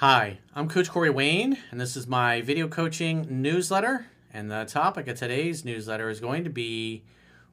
Hi, I'm Coach Corey Wayne, and this is my video coaching newsletter. And the topic of today's newsletter is going to be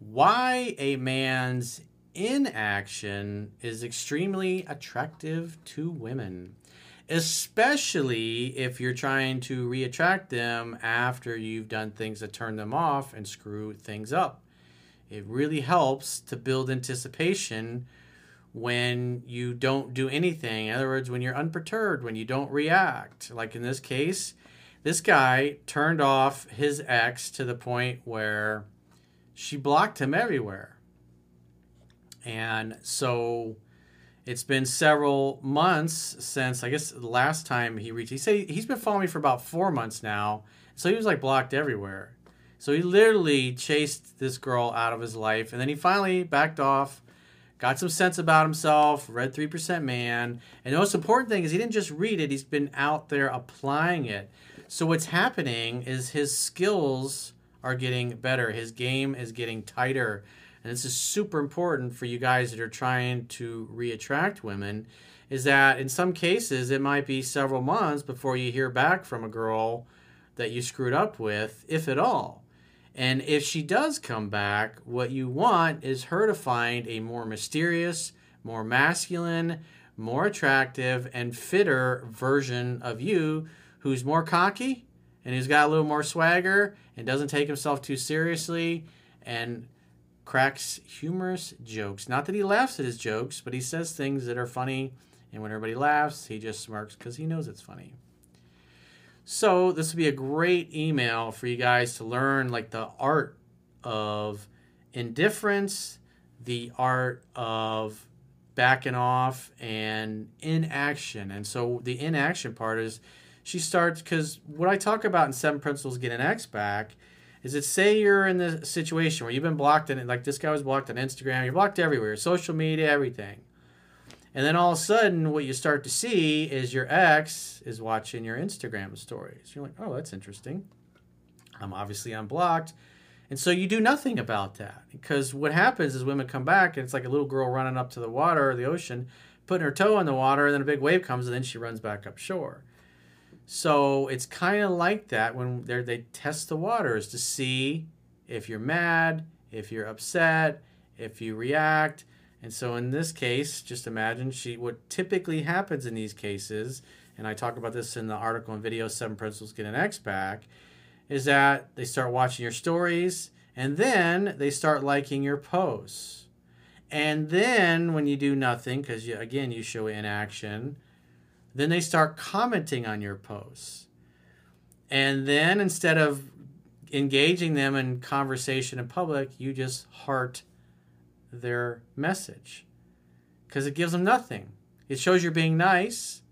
why a man's inaction is extremely attractive to women, especially if you're trying to reattract them after you've done things that turn them off and screw things up. It really helps to build anticipation when you don't do anything. In other words, when you're unperturbed, when you don't react. Like in this case, this guy turned off his ex to the point where she blocked him everywhere. And so it's been several months since I guess the last time he reached. He said he's been following me for about four months now. So he was like blocked everywhere. So he literally chased this girl out of his life, and then he finally backed off got some sense about himself, read 3% Man. And the most important thing is he didn't just read it, he's been out there applying it. So what's happening is his skills are getting better, his game is getting tighter. And this is super important for you guys that are trying to reattract women is that in some cases it might be several months before you hear back from a girl that you screwed up with, if at all. And if she does come back, what you want is her to find a more mysterious, more masculine, more attractive, and fitter version of you who's more cocky and who's got a little more swagger and doesn't take himself too seriously and cracks humorous jokes. Not that he laughs at his jokes, but he says things that are funny. And when everybody laughs, he just smirks because he knows it's funny. So this would be a great email for you guys to learn like the art of indifference, the art of backing off and inaction. And so the inaction part is she starts because what I talk about in Seven Principles Get an Ex Back is it say you're in the situation where you've been blocked and like this guy was blocked on Instagram, you're blocked everywhere, social media, everything. And then all of a sudden, what you start to see is your ex is watching your Instagram stories. You're like, oh, that's interesting. I'm obviously unblocked. And so you do nothing about that. Because what happens is women come back and it's like a little girl running up to the water or the ocean, putting her toe in the water, and then a big wave comes and then she runs back up shore. So it's kind of like that when they test the waters to see if you're mad, if you're upset, if you react and so in this case, just imagine she what typically happens in these cases, and I talk about this in the article and video Seven Principles Get an Ex Back, is that they start watching your stories and then they start liking your posts. And then when you do nothing, because again you show inaction, then they start commenting on your posts. And then instead of engaging them in conversation in public, you just heart their message because it gives them nothing. It shows you're being nice,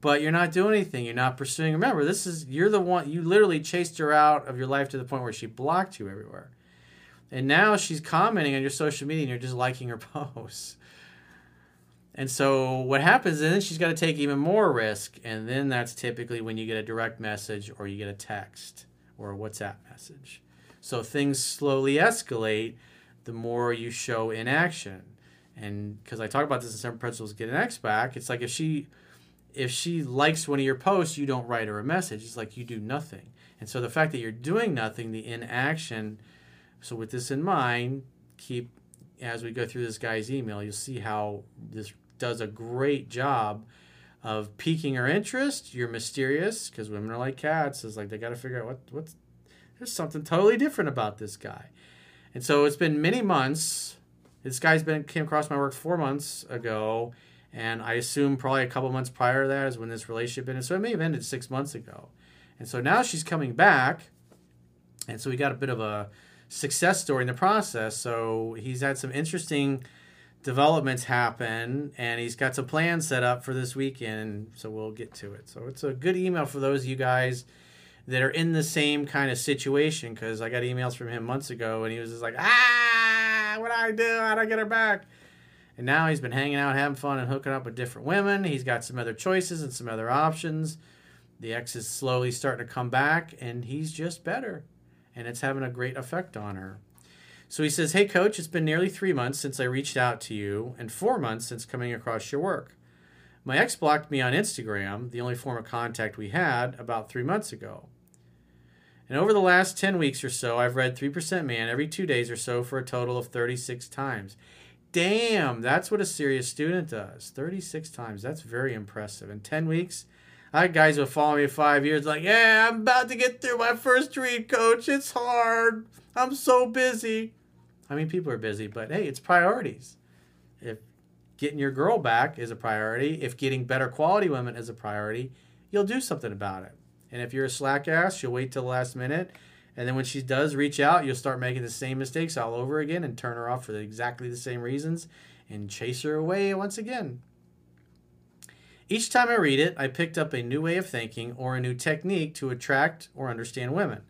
but you're not doing anything. You're not pursuing. Remember, this is you're the one you literally chased her out of your life to the point where she blocked you everywhere. And now she's commenting on your social media and you're just liking her posts. And so what happens is then she's got to take even more risk. And then that's typically when you get a direct message or you get a text or a WhatsApp message. So things slowly escalate the more you show inaction. And because I talk about this in Seven Principles Get an Ex Back, it's like if she if she likes one of your posts, you don't write her a message. It's like you do nothing. And so the fact that you're doing nothing, the inaction. So with this in mind, keep as we go through this guy's email, you'll see how this does a great job of piquing her interest. You're mysterious because women are like cats. It's like they got to figure out what what's there's something totally different about this guy. And so it's been many months. This guy's been came across my work four months ago, and I assume probably a couple months prior to that is when this relationship ended. So it may have ended six months ago. And so now she's coming back, and so we got a bit of a success story in the process. So he's had some interesting developments happen, and he's got some plans set up for this weekend. So we'll get to it. So it's a good email for those of you guys that are in the same kind of situation because I got emails from him months ago, and he was just like, ah, what do I do? How do I get her back? And now he's been hanging out, having fun, and hooking up with different women. He's got some other choices and some other options. The ex is slowly starting to come back, and he's just better. And it's having a great effect on her. So he says, Hey, coach, it's been nearly three months since I reached out to you, and four months since coming across your work. My ex blocked me on Instagram, the only form of contact we had, about three months ago. And over the last 10 weeks or so, I've read 3% Man every two days or so for a total of 36 times. Damn, that's what a serious student does. 36 times. That's very impressive. In 10 weeks, I had guys who follow me five years like, yeah, I'm about to get through my first read, coach. It's hard. I'm so busy. I mean, people are busy, but hey, it's priorities. If getting your girl back is a priority, if getting better quality women is a priority, you'll do something about it. And if you're a slack ass, you'll wait till the last minute. And then when she does reach out, you'll start making the same mistakes all over again and turn her off for exactly the same reasons and chase her away once again. Each time I read it, I picked up a new way of thinking or a new technique to attract or understand women.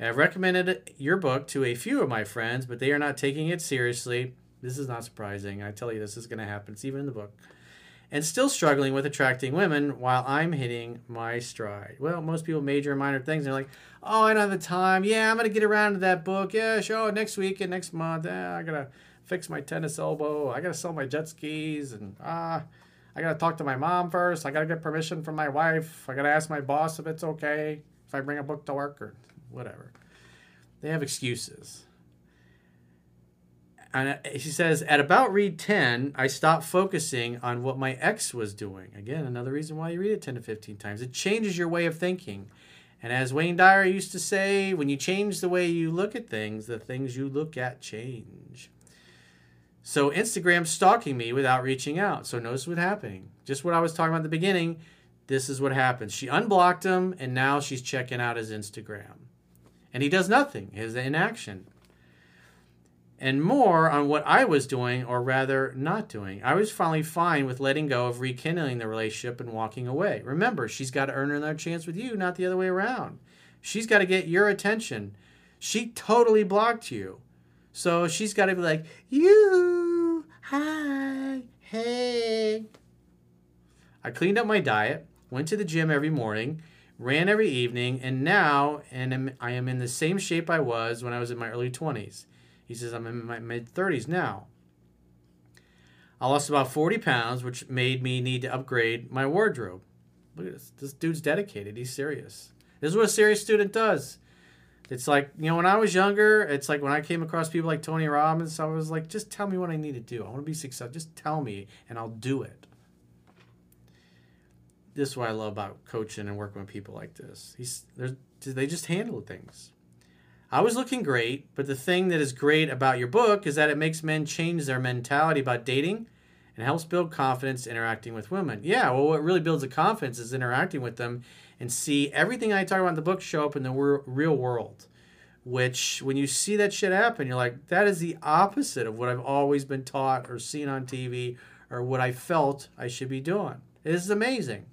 I've recommended your book to a few of my friends, but they are not taking it seriously. This is not surprising. I tell you, this is going to happen. It's even in the book. And still struggling with attracting women while I'm hitting my stride. Well, most people major in minor things. They're like, oh, I don't have the time. Yeah, I'm going to get around to that book. Yeah, sure. Next week and next month. Yeah, I got to fix my tennis elbow. I got to sell my jet skis. And ah, I got to talk to my mom first. I got to get permission from my wife. I got to ask my boss if it's okay if I bring a book to work or whatever. They have excuses. And she says, at about read 10, I stopped focusing on what my ex was doing. Again, another reason why you read it 10 to 15 times. It changes your way of thinking. And as Wayne Dyer used to say, when you change the way you look at things, the things you look at change. So Instagram's stalking me without reaching out. So notice what's happening. Just what I was talking about at the beginning. This is what happens. She unblocked him, and now she's checking out his Instagram and he does nothing, his inaction. And more on what I was doing, or rather not doing. I was finally fine with letting go of rekindling the relationship and walking away. Remember, she's got to earn another chance with you, not the other way around. She's got to get your attention. She totally blocked you. So she's got to be like, you, hi, hey. I cleaned up my diet, went to the gym every morning, ran every evening, and now and I am in the same shape I was when I was in my early 20s. He says, I'm in my mid 30s now. I lost about 40 pounds, which made me need to upgrade my wardrobe. Look at this. This dude's dedicated. He's serious. This is what a serious student does. It's like, you know, when I was younger, it's like when I came across people like Tony Robbins, I was like, just tell me what I need to do. I want to be successful. Just tell me, and I'll do it this is what I love about coaching and working with people like this. He's they just handle things. I was looking great, but the thing that is great about your book is that it makes men change their mentality about dating and helps build confidence interacting with women. Yeah, well, what really builds the confidence is interacting with them and see everything I talk about in the book show up in the real world. Which, when you see that shit happen, you're like, that is the opposite of what I've always been taught or seen on TV or what I felt I should be doing. It is amazing.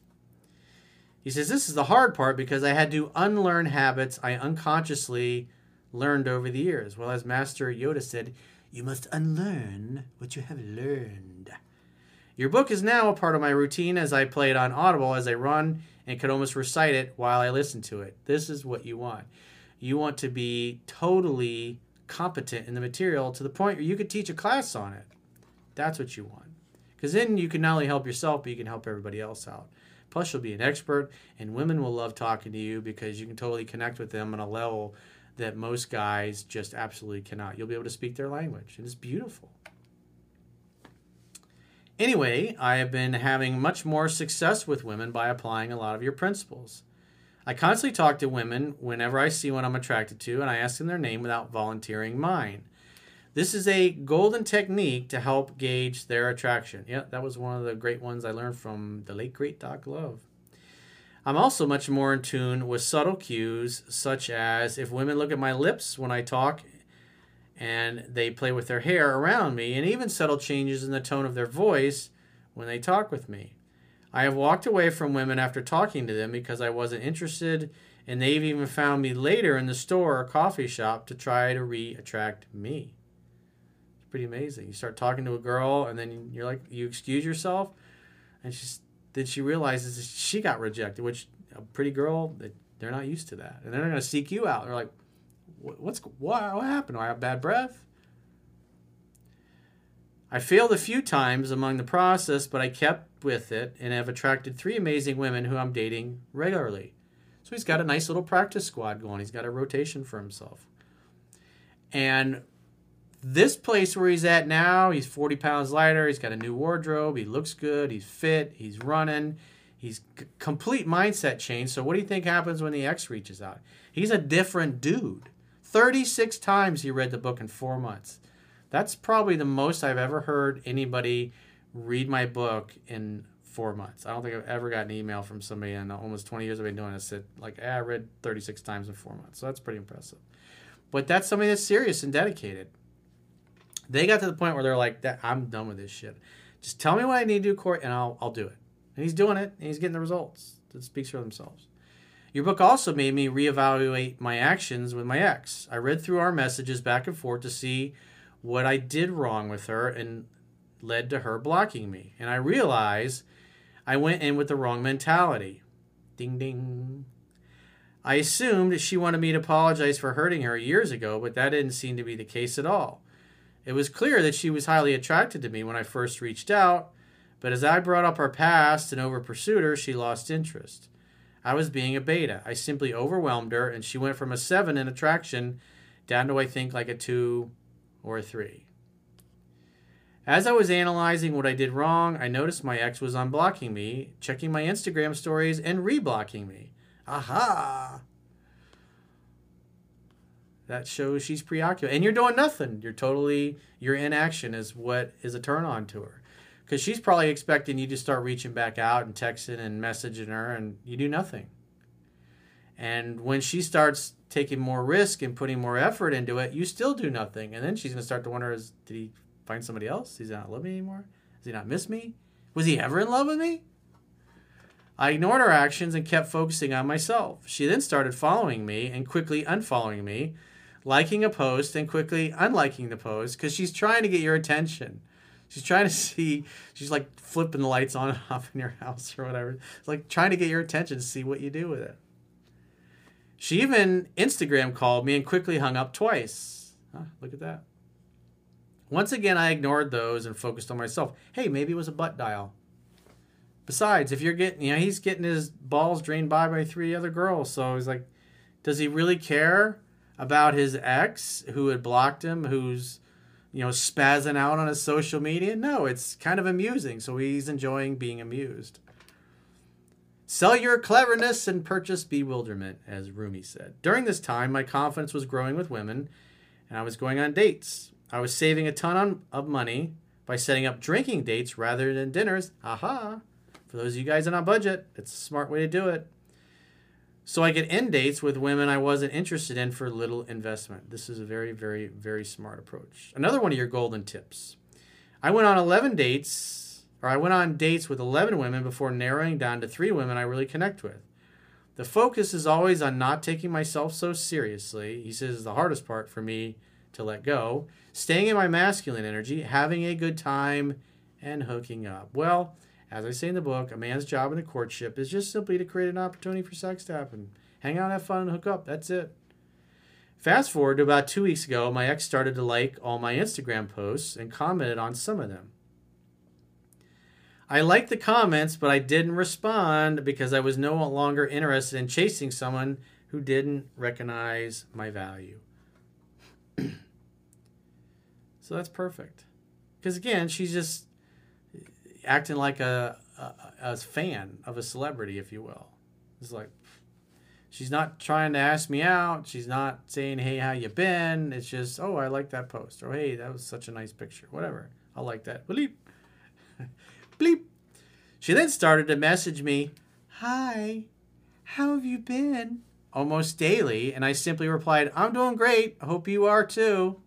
He says, This is the hard part because I had to unlearn habits I unconsciously learned over the years. Well, as Master Yoda said, you must unlearn what you have learned. Your book is now a part of my routine as I play it on Audible as I run and can almost recite it while I listen to it. This is what you want. You want to be totally competent in the material to the point where you could teach a class on it. That's what you want. Because then you can not only help yourself, but you can help everybody else out. Plus, you'll be an expert, and women will love talking to you because you can totally connect with them on a level that most guys just absolutely cannot. You'll be able to speak their language, and it's beautiful. Anyway, I have been having much more success with women by applying a lot of your principles. I constantly talk to women whenever I see one I'm attracted to, and I ask them their name without volunteering mine. This is a golden technique to help gauge their attraction. Yeah, that was one of the great ones I learned from the late great Doc Love. I'm also much more in tune with subtle cues, such as if women look at my lips when I talk and they play with their hair around me, and even subtle changes in the tone of their voice when they talk with me. I have walked away from women after talking to them because I wasn't interested, and they've even found me later in the store or coffee shop to try to re attract me. It's pretty amazing. You start talking to a girl, and then you're like, you excuse yourself, and she's then she realizes she got rejected, which a pretty girl, they're not used to that, and they're going to seek you out. They're like, what's what, what happened? Do I have bad breath? I failed a few times among the process, but I kept with it and have attracted three amazing women who I'm dating regularly. So he's got a nice little practice squad going. He's got a rotation for himself. And this place where he's at now, he's 40 pounds lighter. He's got a new wardrobe. He looks good. He's fit. He's running. He's c- complete mindset change. So what do you think happens when the ex reaches out? He's a different dude. 36 times he read the book in four months. That's probably the most I've ever heard anybody read my book in four months. I don't think I've ever got an email from somebody in almost 20 years I've been doing this that, like, eh, I read 36 times in four months. So that's pretty impressive. But that's somebody that's serious and dedicated. They got to the point where they're like, I'm done with this shit. Just tell me what I need to do, Corey, and I'll, I'll do it. And he's doing it, and he's getting the results. That speaks for themselves. Your book also made me reevaluate my actions with my ex. I read through our messages back and forth to see what I did wrong with her and led to her blocking me. And I realized I went in with the wrong mentality. Ding ding. I assumed she wanted me to apologize for hurting her years ago, but that didn't seem to be the case at all. It was clear that she was highly attracted to me when I first reached out, but as I brought up our past and over pursued her, she lost interest. I was being a beta. I simply overwhelmed her, and she went from a seven in attraction down to, I think, like a two or a three. As I was analyzing what I did wrong, I noticed my ex was unblocking me, checking my Instagram stories, and reblocking me. Aha! That shows she's preoccupied. And you're doing nothing. You're totally, your inaction is what is a turn on to her because she's probably expecting you to start reaching back out and texting and messaging her, and you do nothing. And when she starts taking more risk and putting more effort into it, you still do nothing. And then she's gonna start to wonder: Is did he find somebody else? Does he not love me anymore? Does he not miss me? Was he ever in love with me? I ignored her actions and kept focusing on myself. She then started following me and quickly unfollowing me, liking a post and quickly unliking the post because she's trying to get your attention. She's trying to see. She's like flipping the lights on and off in your house or whatever. It's like trying to get your attention to see what you do with it. She even Instagram called me and quickly hung up twice. Huh, look at that. Once again, I ignored those and focused on myself. Hey, maybe it was a butt dial. Besides, if you're getting, you know, he's getting his balls drained by by three other girls. So he's like, does he really care about his ex who had blocked him, who's you know, spazzing out on his social media. No, it's kind of amusing. So he's enjoying being amused. Sell your cleverness and purchase bewilderment, as Rumi said. During this time, my confidence was growing with women, and I was going on dates. I was saving a ton on, of money by setting up drinking dates rather than dinners. Aha! For those of you guys on a budget, it's a smart way to do it so I could end dates with women I wasn't interested in for little investment. This is a very, very, very smart approach. Another one of your golden tips. I went on 11 dates, or I went on dates with 11 women before narrowing down to three women I really connect with. The focus is always on not taking myself so seriously. He says the hardest part for me to let go. Staying in my masculine energy, having a good time, and hooking up. Well, as I say in the book, a man's job in a courtship is just simply to create an opportunity for sex to happen. Hang out, have fun, hook up. That's it. Fast forward to about two weeks ago, my ex started to like all my Instagram posts and commented on some of them. I liked the comments, but I didn't respond because I was no longer interested in chasing someone who didn't recognize my value. so that's perfect. Because again, she's just acting like a, a, a fan of a celebrity, if you will. It's like she's not trying to ask me out. She's not saying, "Hey, how you been?" It's just, "Oh, I like that post," or "Hey, that was such a nice picture." Whatever. I like that. Bleep. Bleep. She then started to message me, "Hi, how have you been?" almost daily, and I simply replied, "I'm doing great. I hope you are too."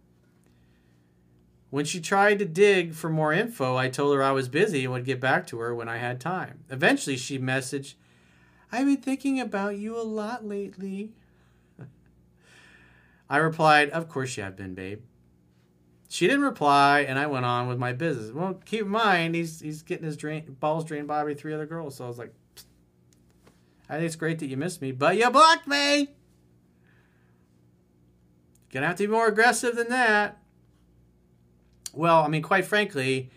When she tried to dig for more info, I told her I was busy and would get back to her when I had time. Eventually, she messaged, I've been thinking about you a lot lately. I replied, Of course you have been, babe. She didn't reply, and I went on with my business. Well, keep in mind, he's, he's getting his drain, balls drained by three other girls. So I was like, Psst. I think it's great that you missed me, but you blocked me. Gonna have to be more aggressive than that. Well, I mean, quite frankly,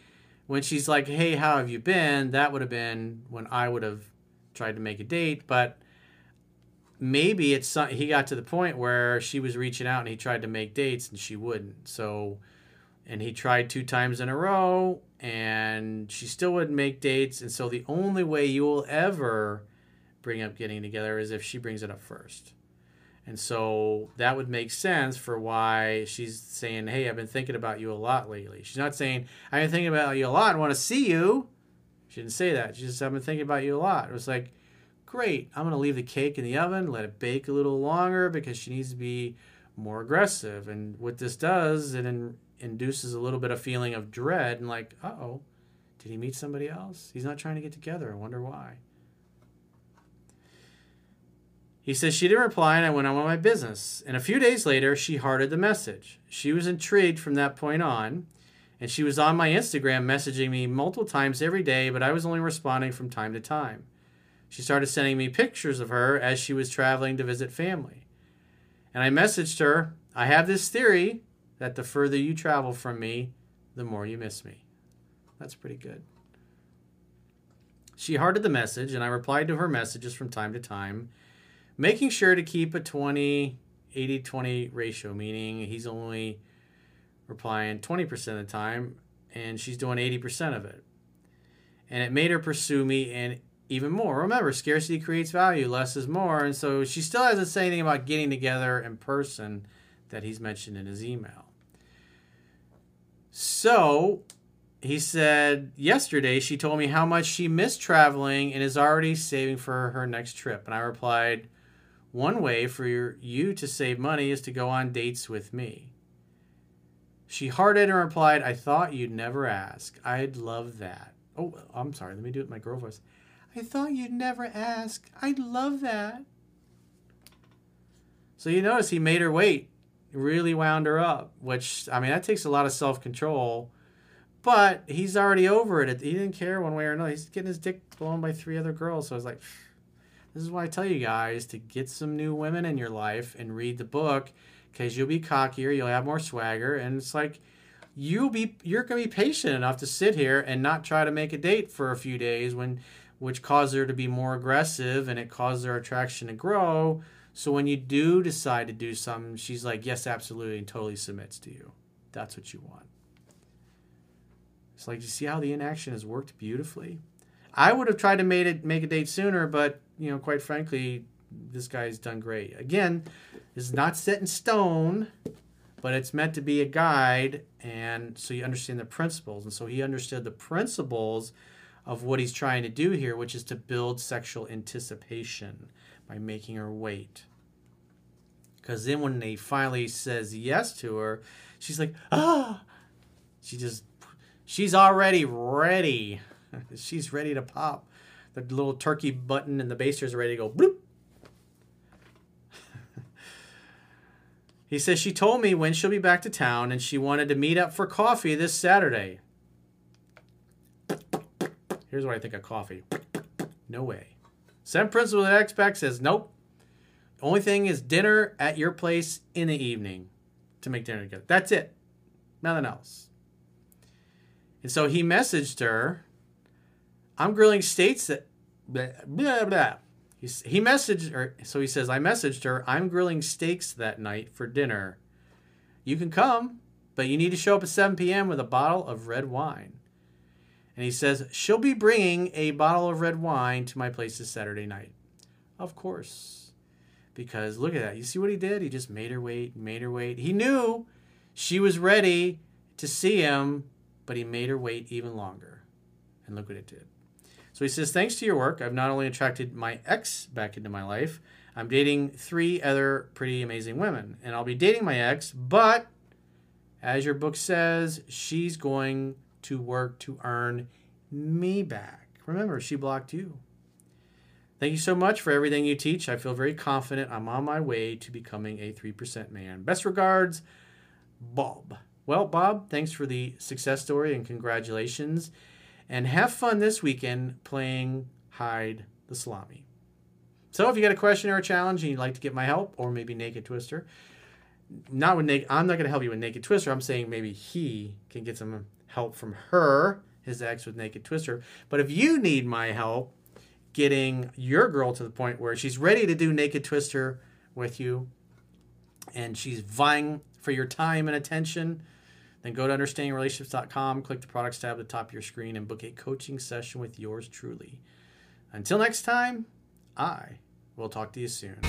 when she's like, "Hey, how have you been?" That would have been when I would have tried to make a date, but maybe it's he got to the point where she was reaching out and he tried to make dates and she wouldn't. So and he tried two times in a row and she still wouldn't make dates and so the only way you will ever bring up getting together is if she brings it up first. And so that would make sense for why she's saying, Hey, I've been thinking about you a lot lately. She's not saying, I've been thinking about you a lot and want to see you. She didn't say that. She just, said I've been thinking about you a lot. It was like, Great, I'm going to leave the cake in the oven, let it bake a little longer because she needs to be more aggressive. And what this does, it in, induces a little bit of feeling of dread and like, uh oh, did he meet somebody else? He's not trying to get together. I wonder why. He says she didn't reply and I went on with my business. And a few days later, she hearted the message. She was intrigued from that point on, and she was on my Instagram messaging me multiple times every day, but I was only responding from time to time. She started sending me pictures of her as she was traveling to visit family. And I messaged her, I have this theory that the further you travel from me, the more you miss me. That's pretty good. She hearted the message, and I replied to her messages from time to time making sure to keep a 20 80 20 ratio, meaning he's only replying 20% of the time and she's doing 80% of it. And it made her pursue me and even more. Remember, scarcity creates value, less is more. And so she still hasn't said anything about getting together in person that he's mentioned in his email. So he said yesterday she told me how much she missed traveling and is already saving for her next trip. And I replied, one way for you to save money is to go on dates with me. She hearted and replied, I thought you'd never ask. I'd love that. Oh, I'm sorry. Let me do it my girl voice. I thought you'd never ask. I'd love that. So you notice he made her wait, really wound her up, which, I mean, that takes a lot of self control. But he's already over it. He didn't care one way or another. He's getting his dick blown by three other girls. So I was like, this is why I tell you guys to get some new women in your life and read the book because you'll be cockier, you'll have more swagger, and it's like you'll be you're gonna be patient enough to sit here and not try to make a date for a few days when which caused her to be more aggressive and it caused her attraction to grow. So when you do decide to do something, she's like, yes, absolutely, and totally submits to you. That's what you want. It's like, you see how the inaction has worked beautifully? I would have tried to made it make a date sooner, but you know, quite frankly, this guy's done great. Again, this is not set in stone, but it's meant to be a guide, and so you understand the principles. And so he understood the principles of what he's trying to do here, which is to build sexual anticipation by making her wait. Because then when he finally says yes to her, she's like, ah, she just, she's already ready. she's ready to pop the little turkey button and the basters are ready to go bloop. he says she told me when she'll be back to town and she wanted to meet up for coffee this Saturday. Here's what I think of coffee. No way. Same principle at expect says nope. Only thing is dinner at your place in the evening to make dinner together. That's it. Nothing else. And so he messaged her I'm grilling steaks that blah blah. blah. He, he messaged her, so he says, I messaged her, I'm grilling steaks that night for dinner. You can come, but you need to show up at 7 p.m. with a bottle of red wine. And he says, She'll be bringing a bottle of red wine to my place this Saturday night. Of course. Because look at that. You see what he did? He just made her wait, made her wait. He knew she was ready to see him, but he made her wait even longer. And look what it did. So he says, Thanks to your work, I've not only attracted my ex back into my life, I'm dating three other pretty amazing women. And I'll be dating my ex, but as your book says, she's going to work to earn me back. Remember, she blocked you. Thank you so much for everything you teach. I feel very confident I'm on my way to becoming a 3% man. Best regards, Bob. Well, Bob, thanks for the success story and congratulations. And have fun this weekend playing Hide the Salami. So if you got a question or a challenge and you'd like to get my help, or maybe Naked Twister, not with Naked, I'm not going to help you with Naked Twister. I'm saying maybe he can get some help from her, his ex, with Naked Twister. But if you need my help getting your girl to the point where she's ready to do Naked Twister with you, and she's vying for your time and attention, then go to understandingrelationships.com, click the products tab at the top of your screen, and book a coaching session with yours truly. Until next time, I will talk to you soon.